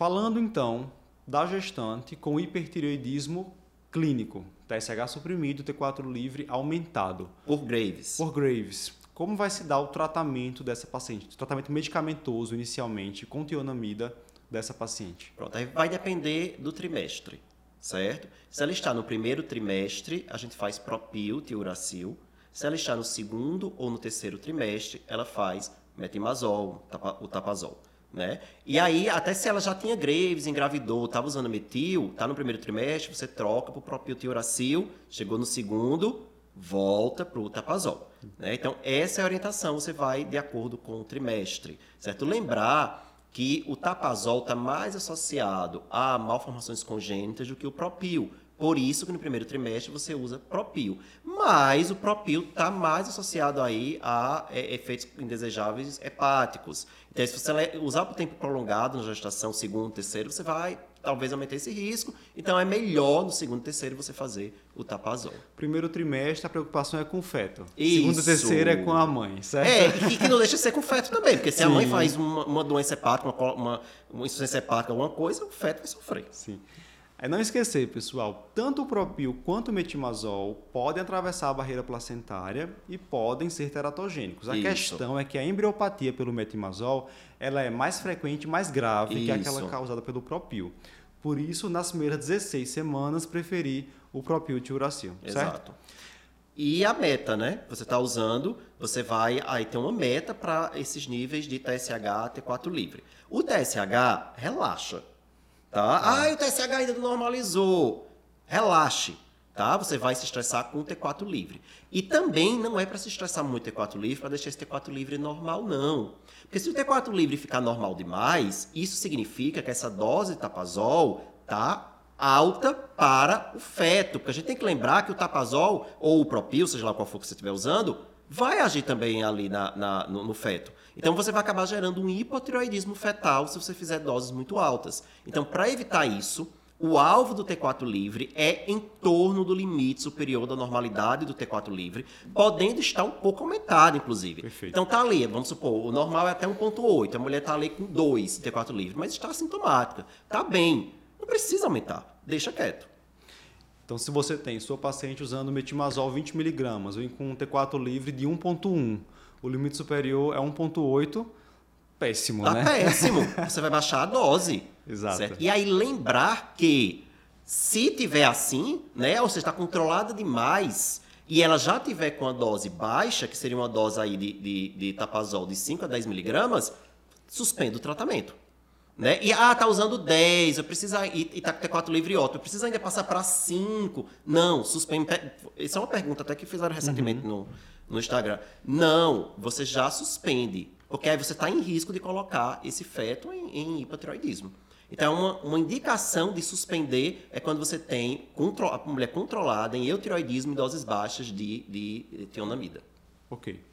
Falando então da gestante com hipertireoidismo clínico, TSH suprimido, T4 livre aumentado. Por Graves. Por Graves. Como vai se dar o tratamento dessa paciente? O tratamento medicamentoso inicialmente com tionamida dessa paciente? Pronto, aí vai depender do trimestre, certo? Se ela está no primeiro trimestre, a gente faz propil, tiuracil. Se ela está no segundo ou no terceiro trimestre, ela faz metimazol, o tapazol. Né? E aí, até se ela já tinha Graves, engravidou, estava usando metil, está no primeiro trimestre, você troca para o propiltiuracil, chegou no segundo, volta para o tapazol. Né? Então, essa é a orientação, você vai de acordo com o trimestre. Certo? Lembrar que o tapazol está mais associado a malformações congênitas do que o propil. Por isso que no primeiro trimestre você usa propil. Mas o propil está mais associado aí a é, efeitos indesejáveis hepáticos. Então, se você usar por tempo prolongado na gestação, segundo, terceiro, você vai talvez aumentar esse risco. Então é melhor no segundo, terceiro você fazer o tapazol. Primeiro trimestre a preocupação é com o feto. Isso. Segundo, terceiro é com a mãe, certo? É, e que não deixa de ser com o feto também, porque se Sim. a mãe faz uma, uma doença hepática, uma, uma, uma insuficiência hepática, alguma coisa, o feto vai sofrer. Sim. É não esquecer, pessoal, tanto o propil quanto o metimazol podem atravessar a barreira placentária e podem ser teratogênicos. A Isso. questão é que a embriopatia pelo metimazol ela é mais frequente e mais grave Isso. que aquela causada pelo propil. Por isso, nas primeiras 16 semanas, preferir o propil tiuracil, Exato. Certo? E a meta, né? Você está usando, você vai aí ter uma meta para esses níveis de TSH, T4 livre. O TSH, relaxa. Tá? Ah, o TSH ainda não normalizou. Relaxe. Tá? Você vai se estressar com o T4 livre. E também não é para se estressar muito o T4 livre para deixar esse T4 livre normal, não. Porque se o T4 livre ficar normal demais, isso significa que essa dose de tapazol tá alta para o feto. Porque a gente tem que lembrar que o tapazol, ou o propil, seja lá qual for que você estiver usando, vai agir também ali na, na no, no, feto. Então você vai acabar gerando um hipotiroidismo fetal se você fizer doses muito altas. Então, para evitar isso, o alvo do T4 livre é em torno do limite superior da normalidade do T4 livre, podendo estar um pouco aumentado, inclusive. Perfeito. Então tá ali, vamos supor, o normal é até 1.8, a mulher tá ali com 2 T4 livre, mas está assintomática. Tá bem. Não precisa aumentar. Deixa quieto. Então, se você tem sua paciente usando metimazol 20mg com um T4 livre de 1.1, o limite superior é 1.8, péssimo, tá né? péssimo. Você vai baixar a dose. Exato. Certo? E aí lembrar que se tiver assim, né, ou seja, está controlada demais, e ela já tiver com a dose baixa, que seria uma dose aí de, de, de tapazol de 5 a 10 miligramas, suspenda o tratamento. Né? E, ah, tá usando 10, eu preciso, e, e tá com T4 livre ótimo, eu preciso ainda passar para 5. Não, suspende. Isso é uma pergunta até que fizeram recentemente uhum. no, no Instagram. Não, você já suspende. Porque aí você está em risco de colocar esse feto em, em hipotiroidismo. Então, uma, uma indicação de suspender é quando você tem a mulher controlada em eutiroidismo em doses baixas de, de tionamida. Ok.